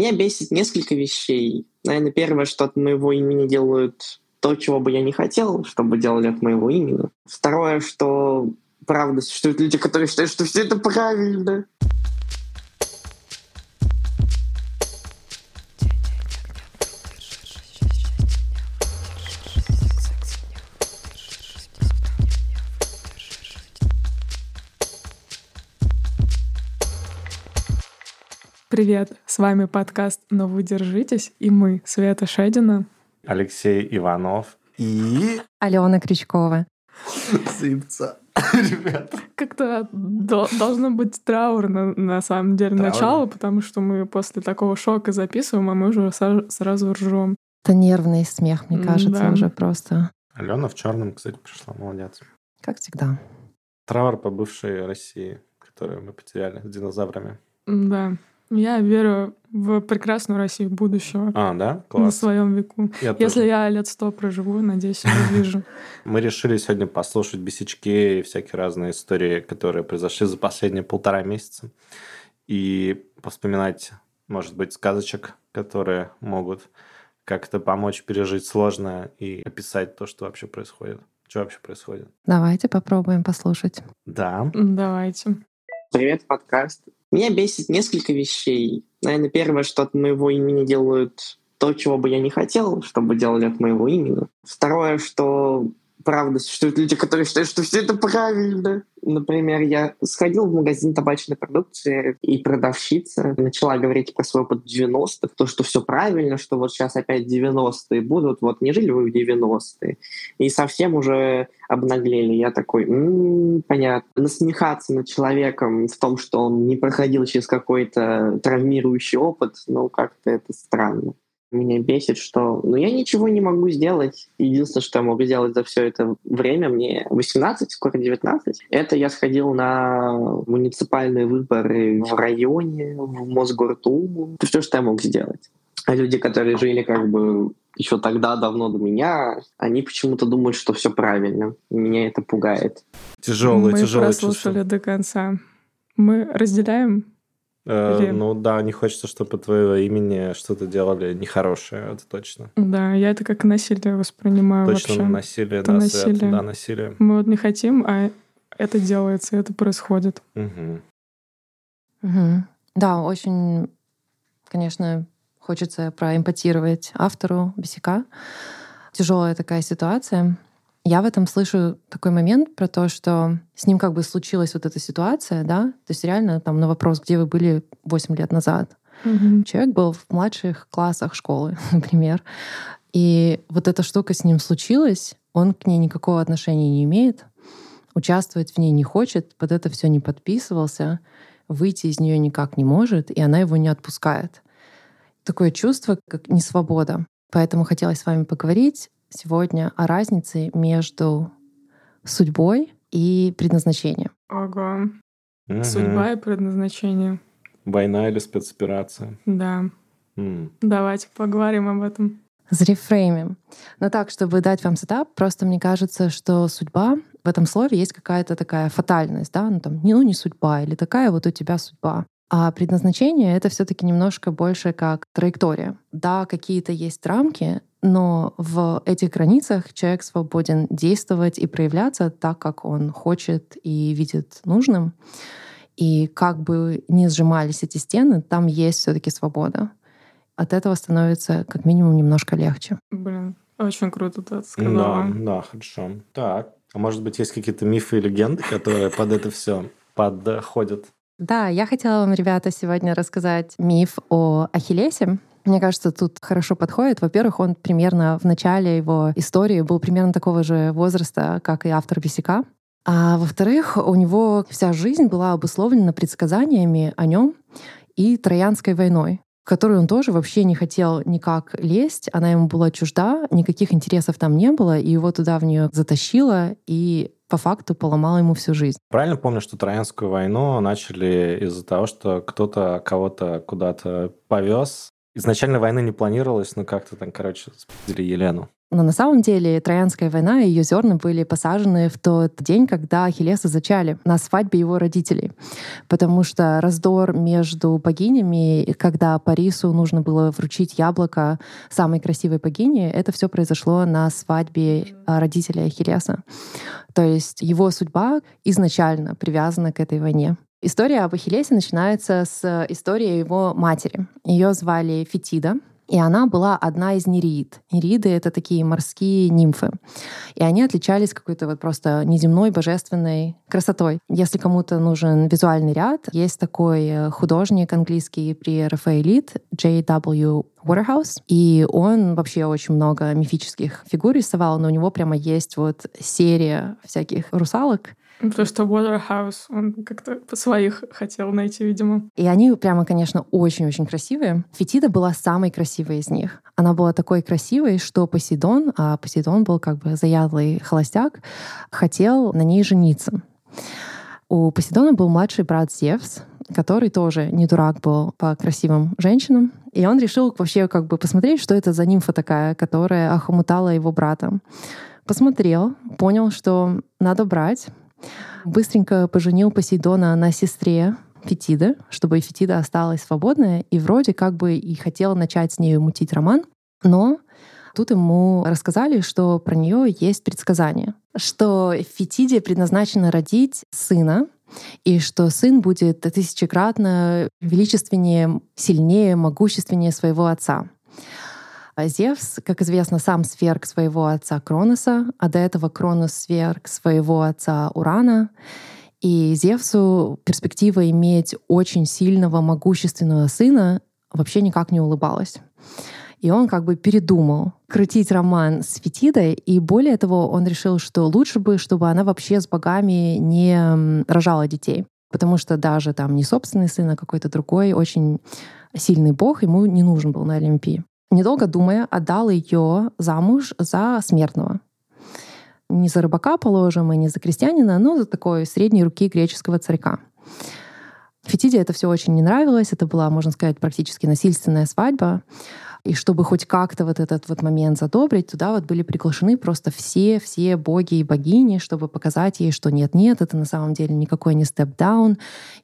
Меня бесит несколько вещей. Наверное, первое, что от моего имени делают то, чего бы я не хотел, чтобы делали от моего имени. Второе, что правда существуют люди, которые считают, что все это правильно. Привет, с вами подкаст «Но вы держитесь» и мы, Света Шедина, Алексей Иванов и... Алена Крючкова. Сыпца, ребята. Как-то до- должно быть траурно на самом деле Траурно. начало, потому что мы после такого шока записываем, а мы уже са- сразу ржем. Это нервный смех, мне кажется, да. уже просто. Алена в черном, кстати, пришла, молодец. Как всегда. Траур по бывшей России, которую мы потеряли с динозаврами. Да. Я верю в прекрасную Россию будущего А, да? на Класс. своем веку. Я Если тоже. я лет сто проживу, надеюсь, я увижу. Мы решили сегодня послушать бесячки и всякие разные истории, которые произошли за последние полтора месяца. И повспоминать, может быть, сказочек, которые могут как-то помочь пережить сложное и описать то, что вообще происходит. Что вообще происходит? Давайте попробуем послушать. Да. Давайте. Привет, подкаст. Меня бесит несколько вещей. Наверное, первое, что от моего имени делают то, чего бы я не хотел, чтобы делали от моего имени. Второе, что правда существуют люди, которые считают, что все это правильно. Например, я сходил в магазин табачной продукции, и продавщица начала говорить про свой опыт 90-х, то, что все правильно, что вот сейчас опять 90-е будут, вот не жили вы в 90-е. И совсем уже обнаглели. Я такой, «М, понятно. Насмехаться над человеком в том, что он не проходил через какой-то травмирующий опыт, ну, как-то это странно. Меня бесит, что ну, я ничего не могу сделать. Единственное, что я могу сделать за все это время, мне 18, скоро 19, это я сходил на муниципальные выборы в районе, в Мосгортуму. Это все, что я мог сделать. А люди, которые жили как бы еще тогда, давно до меня, они почему-то думают, что все правильно. Меня это пугает. Тяжелое, мы тяжелое прослушали чувство. до конца. Мы разделяем Или- Ну да, не хочется, чтобы твоего имени что-то делали нехорошее, это точно. Да, я это как насилие воспринимаю точно вообще. насилие, Это да, Свет, насилие. да, насилие. Мы вот не хотим, а это делается, это происходит. Мгм. Мгм. Да, очень, конечно, хочется проэмпатировать автору Бесика. Тяжелая такая ситуация. Я в этом слышу такой момент про то, что с ним как бы случилась вот эта ситуация, да, то есть реально там на вопрос, где вы были 8 лет назад, Мгм. Человек был в младших классах школы, например. И вот эта штука с ним случилась, он к ней никакого отношения не имеет, участвовать в ней не хочет, под это все не подписывался, выйти из нее никак не может, и она его не отпускает. Такое чувство, как несвобода. Поэтому хотелось с вами поговорить сегодня о разнице между судьбой и предназначением. Ого. Мгм. Судьба и предназначение. Война или спецоперация? Да. М. Давайте поговорим об этом. Зарефреймим. Но так, чтобы дать вам сетап, просто мне кажется, что судьба в этом слове есть какая-то такая фатальность, да, ну там, не, ну не судьба, или такая вот у тебя судьба. А предназначение — это все таки немножко больше как траектория. Да, какие-то есть рамки, но в этих границах человек свободен действовать и проявляться так, как он хочет и видит нужным. И как бы ни сжимались эти стены, там есть все таки свобода. От этого становится как минимум немножко легче. Блин, очень круто ты это Да, сказала. да, хорошо. Так. А может быть, есть какие-то мифы и легенды, которые под это все подходят? Да, я хотела вам, ребята, сегодня рассказать миф о Ахиллесе. Мне кажется, тут хорошо подходит. Во-первых, он примерно в начале его истории был примерно такого же возраста, как и автор Бесика. А во-вторых, у него вся жизнь была обусловлена предсказаниями о нем и Троянской войной, в которую он тоже вообще не хотел никак лезть. Она ему была чужда, никаких интересов там не было, и его туда в нее затащило и по факту поломала ему всю жизнь. Правильно помню, что Троянскую войну начали из-за того, что кто-то кого-то куда-то повез. Изначально войны не планировалось, но как-то там, короче, спиздили Елену. Но на самом деле Троянская война и ее зерна были посажены в тот день, когда Ахиллеса зачали на свадьбе его родителей. Потому что раздор между богинями, когда Парису нужно было вручить яблоко самой красивой богине, это все произошло на свадьбе а, родителей Ахиллеса. То есть его судьба изначально привязана к этой войне. История об Ахиллесе начинается с истории его матери. Ее звали Фетида, и она была одна из нереид. Нереиды — это такие морские нимфы. И они отличались какой-то вот просто неземной божественной красотой. Если кому-то нужен визуальный ряд, есть такой э, художник английский при Рафаэлит J.W. Waterhouse, и он вообще очень много мифических фигур рисовал, но у него прямо есть вот серия всяких русалок, Потому что Waterhouse, он как-то своих хотел найти, видимо. И они прямо, конечно, очень-очень красивые. Фетида была самой красивой из них. Она была такой красивой, что Посейдон, а Посейдон был как бы заядлый холостяк, хотел на ней жениться. У Посейдона был младший брат Зевс, который тоже не дурак был по красивым женщинам. И он решил вообще как бы посмотреть, что это за нимфа такая, которая охомутала его брата. Посмотрел, понял, что надо брать, Быстренько поженил Посейдона на сестре Фетиды, чтобы Фетида осталась свободная, и вроде как бы и хотела начать с ней мутить роман, но тут ему рассказали, что про нее есть предсказание, что Фетиде предназначено родить сына, и что сын будет тысячекратно величественнее, сильнее, могущественнее своего отца. А Зевс, как известно, сам сверг своего отца Кроноса, а до этого Кронос сверг своего отца Урана. И Зевсу перспектива иметь очень сильного, могущественного сына вообще никак не улыбалась. И он как бы передумал крутить роман с Фетидой, и более того, он решил, что лучше бы, чтобы она вообще с богами не рожала детей. Потому что даже там не собственный сын, а какой-то другой очень сильный бог ему не нужен был на Олимпии недолго думая, отдал ее замуж за смертного. Не за рыбака, положим, и не за крестьянина, но за такой средней руки греческого царька. Фетиде это все очень не нравилось. Это была, можно сказать, практически насильственная свадьба. И чтобы хоть как-то вот этот вот момент задобрить, туда вот были приглашены просто все, все боги и богини, чтобы показать ей, что нет-нет, это на самом деле никакой не степ-даун,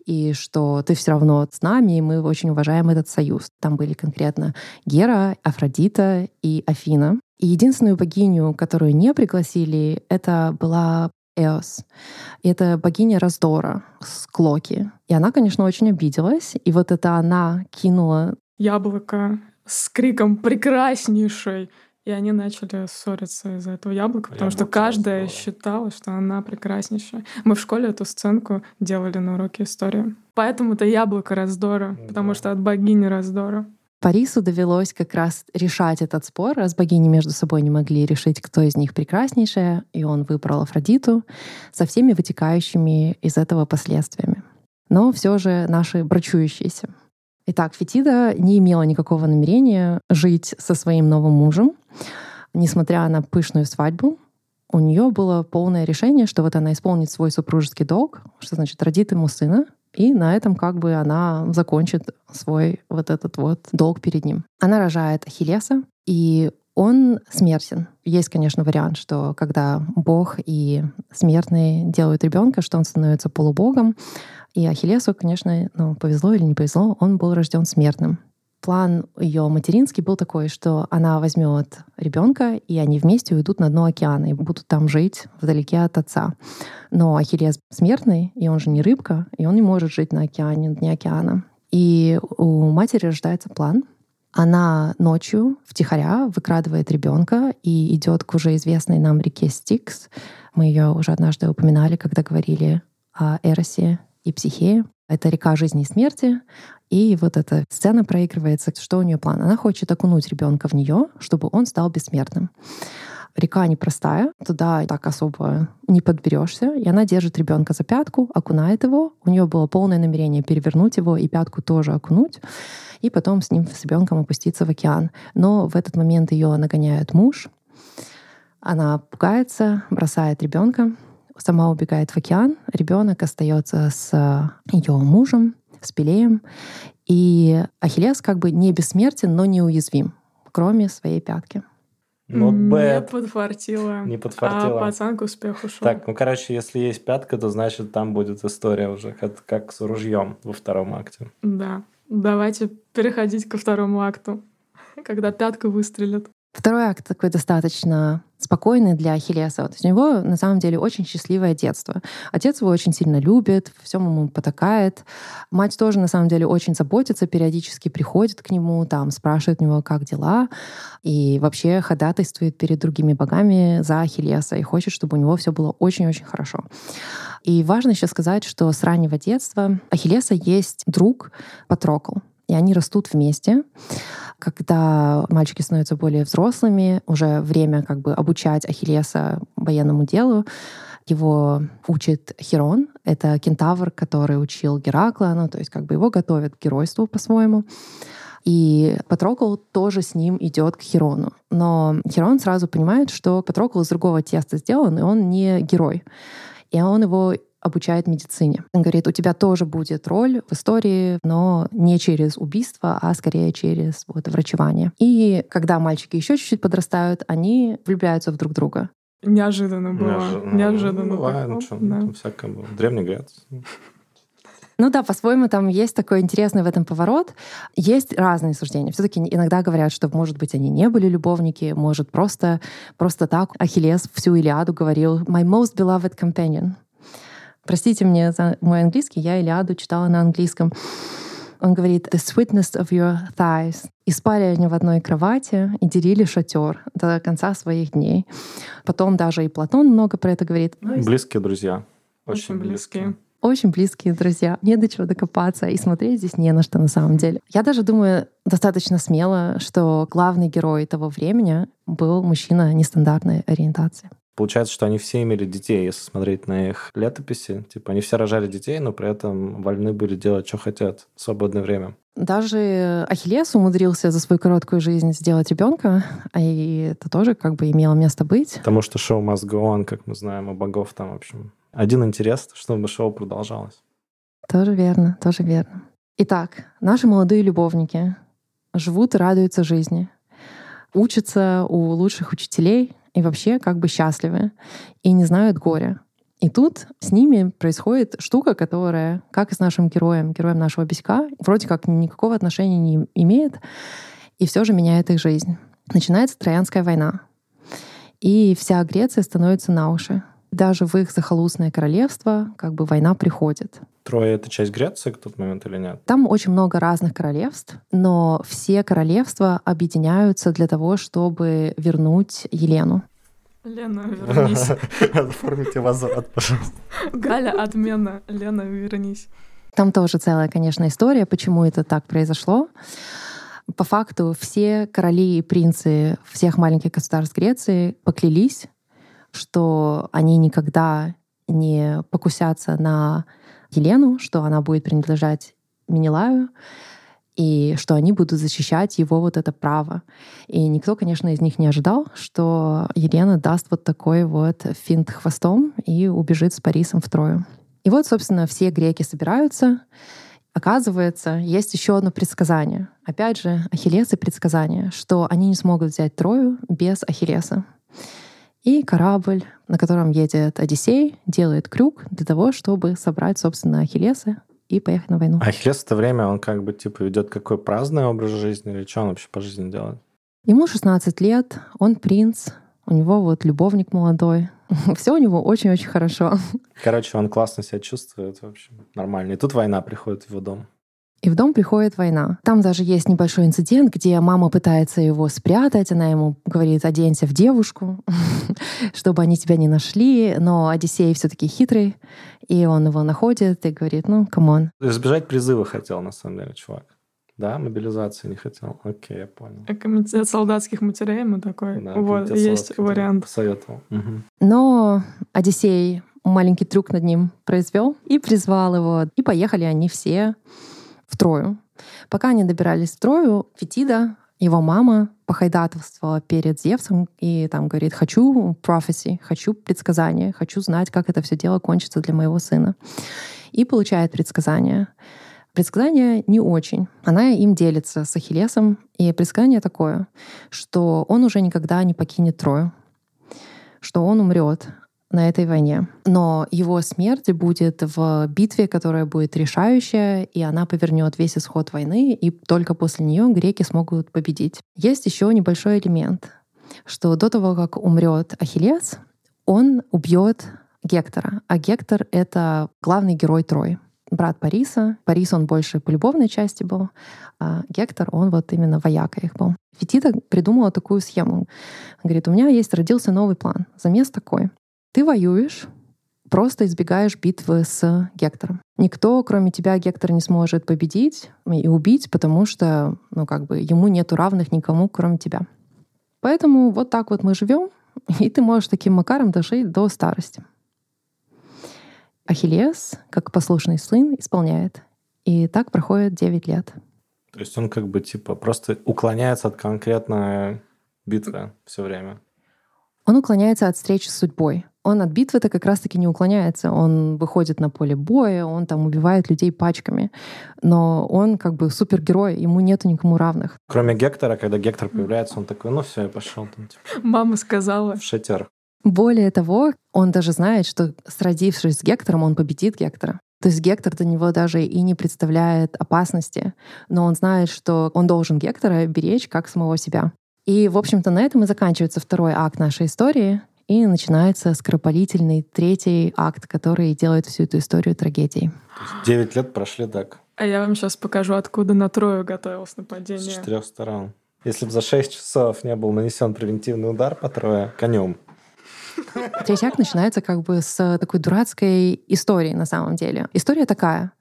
и что ты все равно с нами, и мы очень уважаем этот союз. Там были конкретно Гера, Афродита и Афина. И единственную богиню, которую не пригласили, это была Эос. Это богиня раздора с Клоки. И она, конечно, очень обиделась. И вот это она кинула яблоко с криком «прекраснейший!» И они начали ссориться из-за этого яблока, потому Яблоко что каждая раздора. считала, что она прекраснейшая. Мы в школе эту сценку делали на уроке истории. Поэтому это яблоко раздора, да. потому что от богини раздора. Парису довелось как раз решать этот спор, раз богини между собой не могли решить, кто из них прекраснейшая, и он выбрал Афродиту со всеми вытекающими из этого последствиями. Но все же наши брачующиеся. Итак, Фетида не имела никакого намерения жить со своим новым мужем. Несмотря на пышную свадьбу, у нее было полное решение, что вот она исполнит свой супружеский долг, что значит родит ему сына, и на этом как бы она закончит свой вот этот вот долг перед ним. Она рожает Ахиллеса, и он смертен. Есть, конечно, вариант, что когда Бог и смертные делают ребенка, что он становится полубогом, и Ахиллесу, конечно, ну, повезло или не повезло, он был рожден смертным. План ее материнский был такой, что она возьмет ребенка, и они вместе уйдут на дно океана и будут там жить вдалеке от отца. Но Ахиллес смертный, и он же не рыбка, и он не может жить на океане, на дне океана. И у матери рождается план. Она ночью втихаря выкрадывает ребенка и идет к уже известной нам реке Стикс. Мы ее уже однажды упоминали, когда говорили о Эросе и Психее. Это река жизни и смерти. И вот эта сцена проигрывается. Что у нее план? Она хочет окунуть ребенка в нее, чтобы он стал бессмертным. Река непростая, туда так особо не подберешься. И она держит ребенка за пятку, окунает его. У нее было полное намерение перевернуть его и пятку тоже окунуть, и потом с ним, с ребенком опуститься в океан. Но в этот момент ее нагоняет муж. Она пугается, бросает ребенка, сама убегает в океан, ребенок остается с э, ее мужем, с Пелеем, и Ахиллес как бы не бессмертен, но неуязвим, кроме своей пятки. Not Не bad. подфартило. Не подфартило. А пацан к успеху шел. Так, ну, короче, если есть пятка, то значит там будет история уже, как, как с ружьем во втором акте. Да. Давайте переходить ко второму акту, когда пятка выстрелит. Второй акт такой достаточно спокойный для Ахиллеса. То у него на самом деле очень счастливое детство. Отец его очень сильно любит, всем ему потакает. Мать тоже на самом деле очень заботится, периодически приходит к нему, там спрашивает у него, как дела, и вообще ходатайствует перед другими богами за Ахиллеса и хочет, чтобы у него все было очень-очень хорошо. И важно еще сказать, что с раннего детства Ахиллеса есть друг Патрокл, и они растут вместе. Когда мальчики становятся более взрослыми, уже время как бы обучать Ахиллеса военному делу, его учит Херон, это кентавр, который учил Геракла, ну, то есть как бы его готовят к геройству по-своему. И Патрокл тоже с ним идет к Херону. Но Херон сразу понимает, что Патрокл из другого теста сделан, и он не герой. И он его обучает медицине. Он говорит, у тебя тоже будет роль в истории, но не через убийство, а скорее через вот, врачевание. И когда мальчики еще чуть-чуть подрастают, они влюбляются в друг друга. Неожиданно было. Неожи- Неожиданно. Ну, бывает, ну, что, да. там всякое было. Древний Греция. Ну да, по-своему там есть такой интересный в этом поворот. Есть разные суждения. все таки иногда говорят, что, может быть, они не были любовники, может, просто, просто так Ахиллес всю Илиаду говорил «My most beloved companion». Простите мне за мой английский, я Илиаду читала на английском. Он говорит «The sweetness of your thighs». И спали они в одной кровати и делили шатер до конца своих дней. Потом даже и Платон много про это говорит. Близкие друзья. Очень близкие. Очень близкие друзья. Не до чего докопаться, и смотреть здесь не на что на самом деле. Я даже думаю достаточно смело, что главный герой того времени был мужчина нестандартной ориентации. Получается, что они все имели детей, если смотреть на их летописи. Типа, они все рожали детей, но при этом вольны были делать, что хотят в свободное время. Даже Ахиллес умудрился за свою короткую жизнь сделать ребенка, и это тоже как бы имело место быть. Потому что шоу must go on, как мы знаем, у богов там, в общем. Один интерес, чтобы шоу продолжалось. Тоже верно, тоже верно. Итак, наши молодые любовники живут и радуются жизни, учатся у лучших учителей и вообще как бы счастливы и не знают горя. И тут с ними происходит штука, которая, как и с нашим героем, героем нашего беська, вроде как никакого отношения не имеет, и все же меняет их жизнь. Начинается Троянская война. И вся Греция становится на уши. Даже в их захолустное королевство как бы война приходит. Трое — это часть Греции в тот момент или нет? Там очень много разных королевств, но все королевства объединяются для того, чтобы вернуть Елену. Лена, вернись. Оформите возврат, пожалуйста. Галя, отмена. Лена, вернись. Там тоже целая, конечно, история, почему это так произошло. По факту все короли и принцы всех маленьких государств Греции поклялись, что они никогда не покусятся на Елену, что она будет принадлежать Менелаю, и что они будут защищать его вот это право. И никто, конечно, из них не ожидал, что Елена даст вот такой вот финт хвостом и убежит с Парисом в Трою. И вот, собственно, все греки собираются. Оказывается, есть еще одно предсказание. Опять же, Ахиллес и предсказание, что они не смогут взять Трою без Ахиллеса. И корабль, на котором едет Одиссей, делает крюк для того, чтобы собрать, собственно, Ахиллеса и поехать на войну. А Ахиллес в это время, он как бы типа ведет какой праздный образ жизни или что он вообще по жизни делает? Ему 16 лет, он принц, у него вот любовник молодой. Все у него очень-очень хорошо. Короче, он классно себя чувствует, в общем, нормально. И тут война приходит в его дом. И в дом приходит война. Там даже есть небольшой инцидент, где мама пытается его спрятать. Она ему говорит, оденься в девушку, чтобы они тебя не нашли. Но Одиссей все таки хитрый, и он его находит и говорит, ну, come on. Избежать призыва хотел, на самом деле, чувак. Да, мобилизации не хотел. Окей, я понял. А Комитет солдатских матерей ему такой. Да, вот, есть вариант. Посоветовал. Мгм. Но Одиссей маленький трюк над ним произвел и призвал его. И поехали они все в Трою. Пока они добирались в Трою, Фетида, его мама, похайдатовствовала перед Зевсом и там говорит, хочу prophecy, хочу предсказание, хочу знать, как это все дело кончится для моего сына. И получает предсказание. Предсказание не очень. Она им делится с Ахиллесом, и предсказание такое, что он уже никогда не покинет Трою, что он умрет на этой войне. Но его смерть будет в битве, которая будет решающая, и она повернет весь исход войны, и только после нее греки смогут победить. Есть еще небольшой элемент, что до того, как умрет Ахиллес, он убьет Гектора. А Гектор — это главный герой Трои брат Париса. Парис, он больше по любовной части был, а Гектор, он вот именно вояка их был. Фетита придумала такую схему. Говорит, у меня есть, родился новый план. Замес такой. Ты воюешь, просто избегаешь битвы с Гектором. Никто, кроме тебя, Гектор не сможет победить и убить, потому что, ну, как бы, ему нету равных никому, кроме тебя. Поэтому вот так вот мы живем, и ты можешь таким макаром дожить до старости. Ахиллес, как послушный сын, исполняет. И так проходит 9 лет. То есть он как бы типа просто уклоняется от конкретной битвы все время. Он уклоняется от встречи с судьбой. Он от битвы-то как раз-таки не уклоняется. Он выходит на поле боя, он там убивает людей пачками. Но он как бы супергерой, ему нету никому равных. Кроме Гектора, когда Гектор появляется, он такой, ну все, я пошел там. Типа, Мама сказала. В шатер. Более того, он даже знает, что сразившись с Гектором, он победит Гектора. То есть Гектор для него даже и не представляет опасности, но он знает, что он должен Гектора беречь как самого себя. И, в общем-то, на этом и заканчивается второй акт нашей истории, и начинается скоропалительный третий акт, который делает всю эту историю трагедией. Девять лет прошли так. А я вам сейчас покажу, откуда на Трою готовилось нападение. С четырех сторон. Если бы за шесть часов не был нанесен превентивный удар по Трое конем, Третий акт начинается как бы с такой дурацкой истории на самом деле. История такая,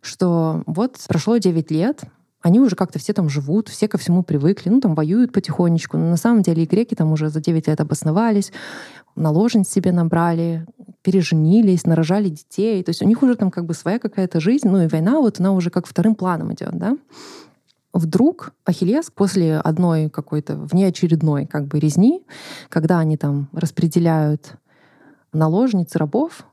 что вот прошло 9 лет, они уже как-то все там живут, все ко всему привыкли, ну там воюют потихонечку. Но на самом деле и греки там уже за 9 лет обосновались, наложниц себе набрали, переженились, нарожали детей. То есть у них уже там как бы своя какая-то жизнь, ну и война вот она уже как вторым планом идет, да. Вдруг Ахиллес после одной какой-то внеочередной как бы резни, когда они там распределяют наложниц рабов,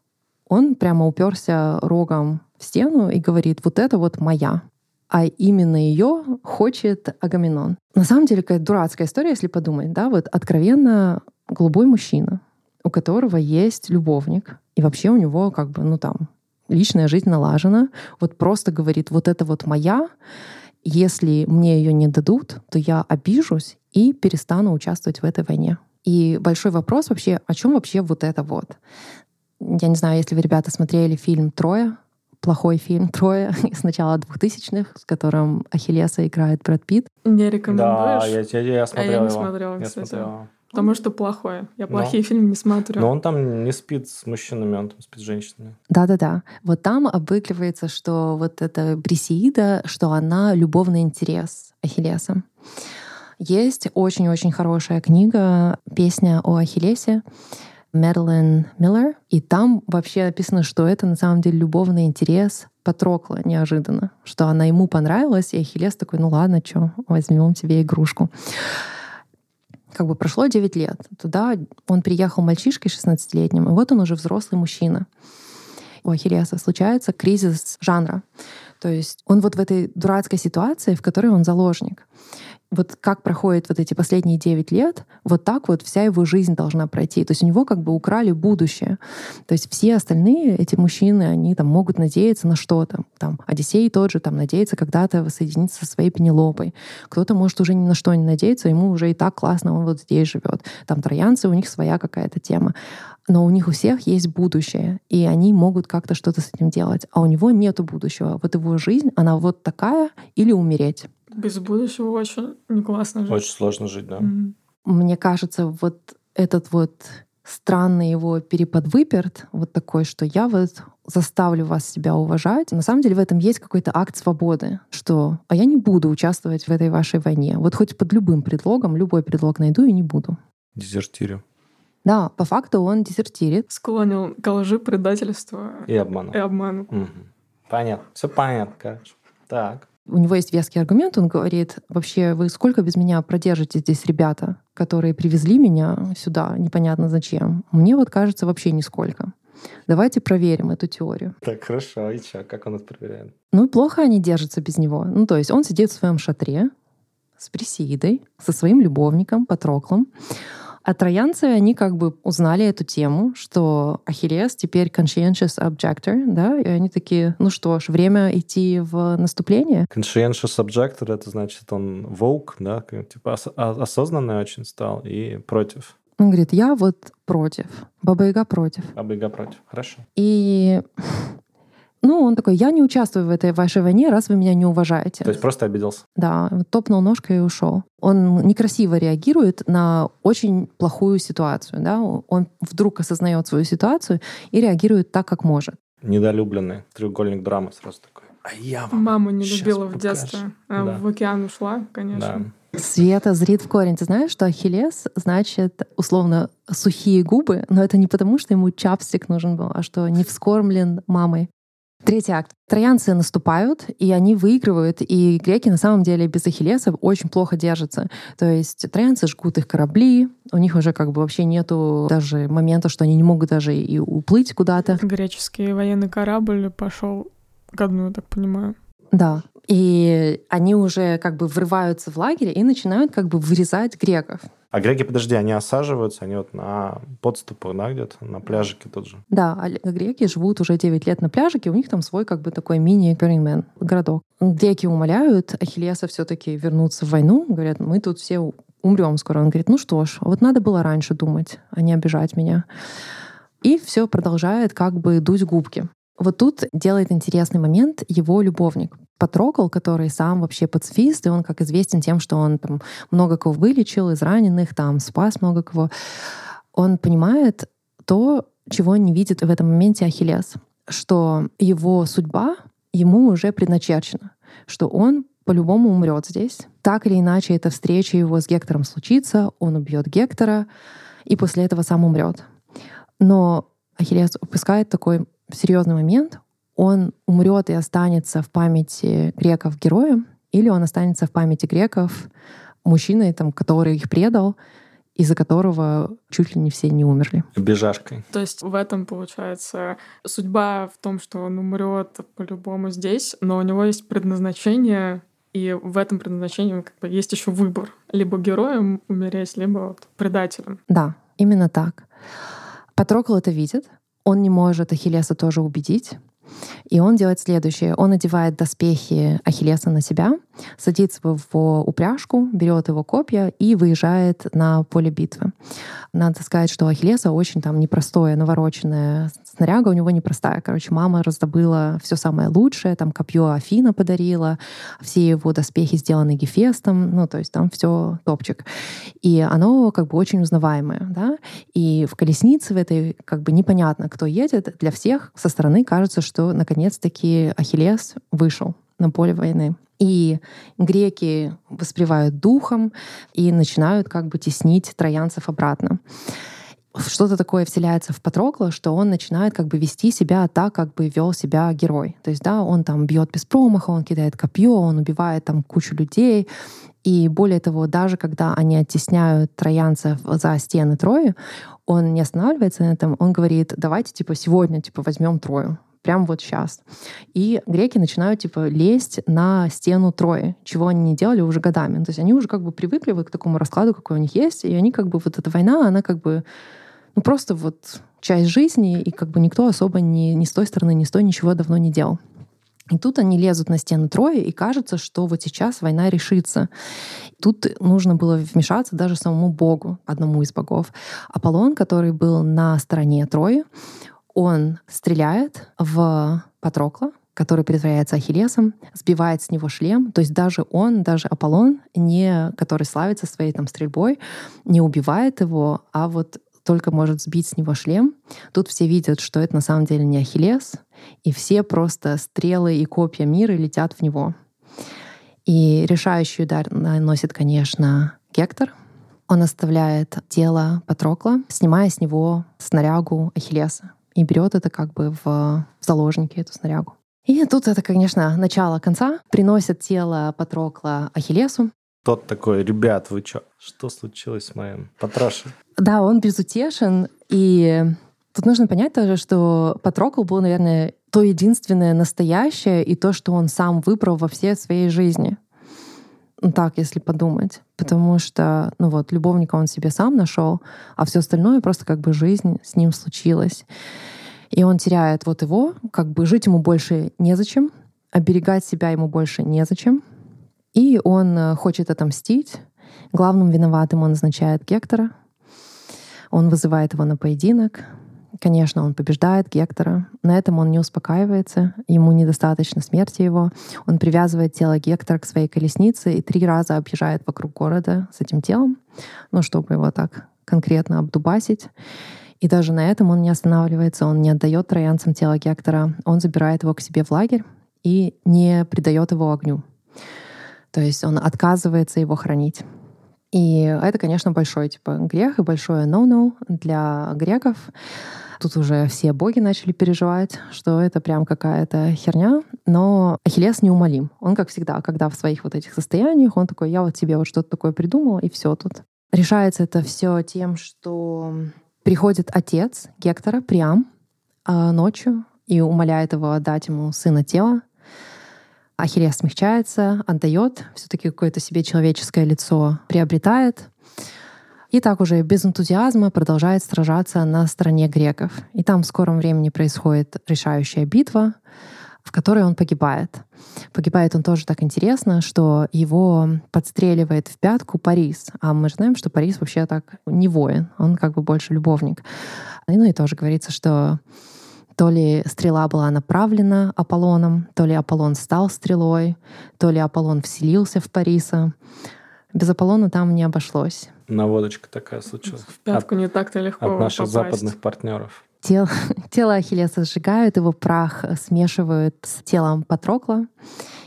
он прямо уперся рогом в стену и говорит, вот это вот моя. А именно ее хочет Агамемнон. На самом деле, какая дурацкая история, если подумать, да, вот откровенно голубой мужчина, у которого есть любовник, и вообще у него как бы, ну там, личная жизнь налажена, вот просто говорит, вот это вот моя, если мне ее не дадут, то я обижусь и перестану участвовать в этой войне. И большой вопрос вообще, о чем вообще вот это вот? Я не знаю, если вы, ребята, смотрели фильм «Трое», плохой фильм «Трое» с начала 2000-х, с которым Ахиллеса играет Брэд Питт. Не рекомендуешь? Да, я, я, я смотрел а я не его. смотрела, я кстати. смотрел. Потому что плохое. Я плохие Но- фильмы не смотрю. Но он там не спит с мужчинами, он там спит с женщинами. Да-да-да. Вот там обыгрывается, что вот эта Брисеида, что она любовный интерес Ахиллеса. Есть очень-очень хорошая книга, песня о Ахиллесе, Мэдалин Миллер, и там вообще написано, что это на самом деле любовный интерес Патрокла неожиданно, что она ему понравилась, и Ахиллес такой, ну ладно, что, возьмем тебе игрушку. Как бы прошло 9 лет. Туда он приехал мальчишкой 16-летним, и вот он уже взрослый мужчина. У Ахиллеса случается кризис жанра. То есть он вот в этой дурацкой ситуации, в которой он заложник. Вот как проходит вот эти последние 9 лет, вот так вот вся его жизнь должна пройти. То есть у него как бы украли будущее. То есть все остальные, эти мужчины, они там могут надеяться на что-то. Там Одиссей тот же там надеется когда-то воссоединиться со своей Пенелопой. Кто-то может уже ни на что не надеяться, ему уже и так классно, он вот здесь живет. Там троянцы, у них своя какая-то тема. Но у них у всех есть будущее, и они могут как-то что-то с этим делать. А у него нету будущего. Вот его жизнь, она вот такая или умереть. Без будущего очень не классно жить. Очень сложно жить, да. Мгм. Мне кажется, вот этот вот странный его переподвыперт, вот такой, что я вот заставлю вас себя уважать. На самом деле в этом есть какой-то акт свободы, что а я не буду участвовать в этой вашей войне. Вот хоть под любым предлогом, любой предлог найду и не буду. Дезертирю. Да, по факту он дезертирит. Склонил к лжи, предательству И обману. и обману. Мгм. Понятно. Все понятно, короче. Так. У него есть веский аргумент, он говорит, вообще вы сколько без меня продержите здесь ребята, которые привезли меня сюда, непонятно зачем. Мне вот кажется вообще нисколько. Давайте проверим эту теорию. Так, хорошо. И что, как он это проверяет? Ну, плохо они держатся без него. Ну, то есть он сидит в своем шатре с Пресидой, со своим любовником, Патроклом. А троянцы, они как бы узнали эту тему, что Ахиллес теперь conscientious objector, да, и они такие, ну что ж, время идти в наступление. Conscientious objector, это значит, он woke, да, типа ос- осознанный очень стал и против. Он говорит, я вот против, Баба Яга против. Баба Яга против, хорошо. И ну, он такой, я не участвую в этой вашей войне, раз вы меня не уважаете. То есть просто обиделся? Да, топнул ножкой и ушел. Он некрасиво реагирует на очень плохую ситуацию. Да? Он вдруг осознает свою ситуацию и реагирует так, как может. Недолюбленный. Треугольник драмы сразу такой. А я вам Маму не любила в детстве. А да. В океан ушла, конечно. Да. Света зрит в корень. Ты знаешь, что Ахиллес значит условно сухие губы, но это не потому, что ему чапстик нужен был, а что не вскормлен мамой. Третий акт. Троянцы наступают, и они выигрывают, и греки на самом деле без ахиллесов очень плохо держатся. То есть троянцы жгут их корабли, у них уже как бы вообще нету даже момента, что они не могут даже и уплыть куда-то. Греческий военный корабль пошел ко дну, я так понимаю. Да. И они уже как бы врываются в лагерь и начинают как бы вырезать греков. А греки, подожди, они осаживаются, они вот на подступах, да, где-то, на пляжике тут же. Да, а греки живут уже 9 лет на пляжике, у них там свой как бы такой мини-Burning городок. Греки умоляют Ахиллеса все таки вернуться в войну, говорят, мы тут все умрем скоро. Он говорит, ну что ж, вот надо было раньше думать, а не обижать меня. И все продолжает как бы дуть губки. Вот тут делает интересный момент его любовник. Патрокол, который сам вообще пацифист, и он как известен тем, что он там много кого вылечил из раненых, там спас много кого. Он понимает то, чего не видит в этом моменте Ахиллес, что его судьба ему уже предначерчена, что он по-любому умрет здесь. Так или иначе, эта встреча его с Гектором случится, он убьет Гектора, и после этого сам умрет. Но Ахиллес упускает такой серьезный момент, он умрет и останется в памяти греков героем, или он останется в памяти греков мужчиной, там, который их предал, из-за которого чуть ли не все не умерли. Бежашкой. То есть в этом, получается, судьба в том, что он умрет по-любому здесь, но у него есть предназначение, и в этом предназначении как бы есть еще выбор. Либо героем умереть, либо вот предателем. Да, именно так. Патрокл это видит, он не может Ахиллеса тоже убедить. И он делает следующее. Он одевает доспехи Ахиллеса на себя, садится в упряжку, берет его копья и выезжает на поле битвы. Надо сказать, что Ахиллеса очень там непростое, навороченная снаряга у него непростая. Короче, мама раздобыла все самое лучшее, там копье Афина подарила, все его доспехи сделаны Гефестом, ну, то есть там все топчик. И оно как бы очень узнаваемое, да, и в колеснице в этой как бы непонятно, кто едет. Для всех со стороны кажется, что наконец-таки Ахиллес вышел на поле войны. И греки воспревают духом и начинают как бы теснить троянцев обратно что-то такое вселяется в Патрокла, что он начинает как бы вести себя так, как бы вел себя герой. То есть, да, он там бьет без промаха, он кидает копье, он убивает там кучу людей. И более того, даже когда они оттесняют троянцев за стены Трои, он не останавливается на этом, он говорит, давайте типа сегодня типа возьмем Трою прям вот сейчас. И греки начинают типа лезть на стену Трои, чего они не делали уже годами. То есть они уже как бы привыкли вот к такому раскладу, какой у них есть, и они как бы вот эта война, она как бы ну просто вот часть жизни, и как бы никто особо ни, ни с той стороны, ни с той ничего давно не делал. И тут они лезут на стену Трои, и кажется, что вот сейчас война решится. Тут нужно было вмешаться даже самому Богу, одному из богов. Аполлон, который был на стороне Трои, он стреляет в Патрокла, который притворяется Ахиллесом, сбивает с него шлем. То есть даже он, даже Аполлон, не, который славится своей там стрельбой, не убивает его, а вот только может сбить с него шлем. Тут все видят, что это на самом деле не Ахиллес, и все просто стрелы и копья мира летят в него. И решающий удар наносит, конечно, Гектор. Он оставляет тело Патрокла, снимая с него снарягу Ахиллеса и берет это как бы в заложники, эту снарягу. И тут это, конечно, начало конца. Приносят тело Патрокла Ахиллесу. Тот такой, ребят, вы что? Что случилось с моим Патрашей? Да, он безутешен, и Тут нужно понять тоже, что Патрокл был, наверное, то единственное настоящее и то, что он сам выбрал во всей своей жизни. Ну так, если подумать. Потому что, ну вот, любовника он себе сам нашел, а все остальное просто как бы жизнь с ним случилась. И он теряет вот его, как бы жить ему больше незачем, оберегать себя ему больше незачем. И он э, хочет отомстить. Главным виноватым он назначает Гектора. Он вызывает его на поединок. Конечно, он побеждает Гектора. На этом он не успокаивается. Ему недостаточно смерти его. Он привязывает тело Гектора к своей колеснице и три раза объезжает вокруг города с этим телом, ну, чтобы его так конкретно обдубасить. И даже на этом он не останавливается, он не отдает троянцам тело Гектора, он забирает его к себе в лагерь и не придает его огню. То есть он отказывается его хранить. И это, конечно, большой типа грех и большое no-no для греков. Тут уже все боги начали переживать, что это прям какая-то херня. Но Ахиллес неумолим. Он, как всегда, когда в своих вот этих состояниях, он такой, я вот тебе вот что-то такое придумал, и все тут. Решается это все тем, что приходит отец Гектора, Приам, а, ночью и умоляет его отдать ему сына тела. Ахиллес смягчается, отдает, все-таки какое-то себе человеческое лицо приобретает. И так уже без энтузиазма продолжает сражаться на стороне греков. И там в скором времени происходит решающая битва, в которой он погибает. Погибает он тоже так интересно, что его подстреливает в пятку Парис. А мы же знаем, что Парис вообще так не воин, он как бы больше любовник. Ну и тоже говорится, что то ли стрела была направлена Аполлоном, то ли Аполлон стал стрелой, то ли Аполлон вселился в Париса. Без Аполлона там не обошлось. Наводочка такая случилась. В пятку от, не так-то легко От наших попасть. западных партнеров. Тело, тело Ахиллеса сжигают, его прах смешивают с телом Патрокла,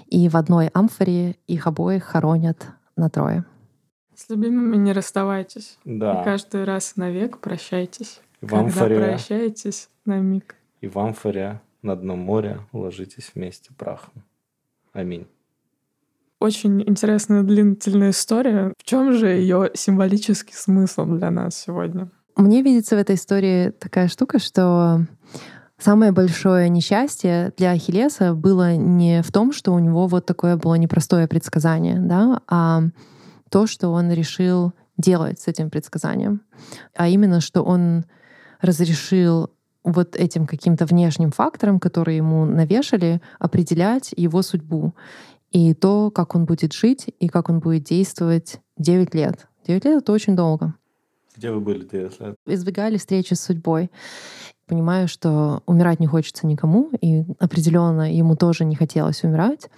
и в одной амфоре их обоих хоронят на трое. С любимыми не расставайтесь. Да. И каждый раз навек прощайтесь. В амфоре... Когда прощаетесь на миг. И в амфоре на дно моря ложитесь вместе прахом. Аминь. Очень интересная длительная история. В чем же ее символический смысл для нас сегодня? Мне видится в этой истории такая штука, что самое большое несчастье для Ахиллеса было не в том, что у него вот такое было непростое предсказание, да, а то, что он решил делать с этим предсказанием. А именно, что он разрешил вот этим каким-то внешним факторам, которые ему навешали, определять его судьбу и то, как он будет жить и как он будет действовать 9 лет. 9 лет — это очень долго. Где вы были 9 лет? Избегали встречи с судьбой. Понимаю, что умирать не хочется никому, и определенно ему тоже не хотелось умирать.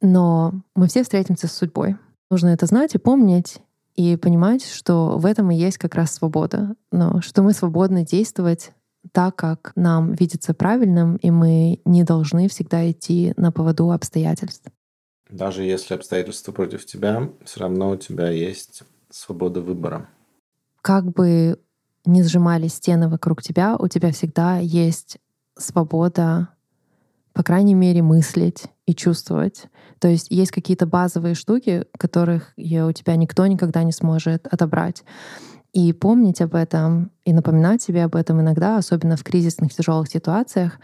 Но мы все встретимся с судьбой. Нужно это знать и помнить, и понимать, что в этом и есть как раз свобода. Но что мы свободны действовать так, как нам видится правильным, и мы не должны всегда идти на поводу обстоятельств. Даже если обстоятельства против тебя, все равно у тебя есть свобода выбора. Как бы не сжимались стены вокруг тебя, у тебя всегда есть свобода, по крайней мере, мыслить и чувствовать. То есть есть какие-то базовые штуки, которых у тебя никто никогда не сможет отобрать. И помнить об этом, и напоминать себе об этом иногда, особенно в кризисных тяжелых ситуациях,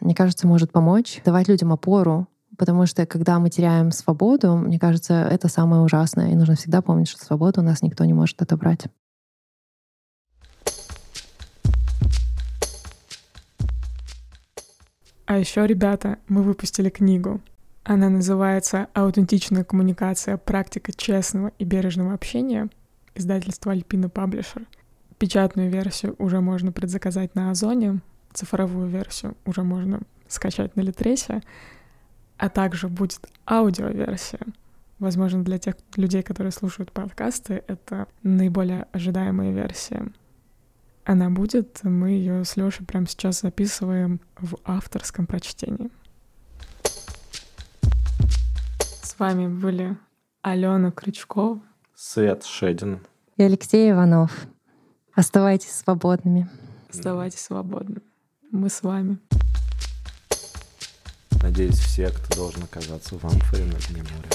мне кажется, может помочь давать людям опору, потому что когда мы теряем свободу, мне кажется, это самое ужасное, и нужно всегда помнить, что свободу у нас никто не может отобрать. А еще, ребята, мы выпустили книгу. Она называется «Аутентичная коммуникация. Практика честного и бережного общения» издательство Альпина Паблишер. Печатную версию уже можно предзаказать на Озоне, цифровую версию уже можно скачать на Литресе, а также будет аудиоверсия. Возможно, для тех людей, которые слушают подкасты, это наиболее ожидаемая версия. Она будет, мы ее с Лешей прямо сейчас записываем в авторском прочтении. С вами были Алена Крючкова, Свет Шедин. И Алексей Иванов. Оставайтесь свободными. Оставайтесь свободными. Мы с вами. Надеюсь, все, кто должен оказаться в амфоре на дне моря.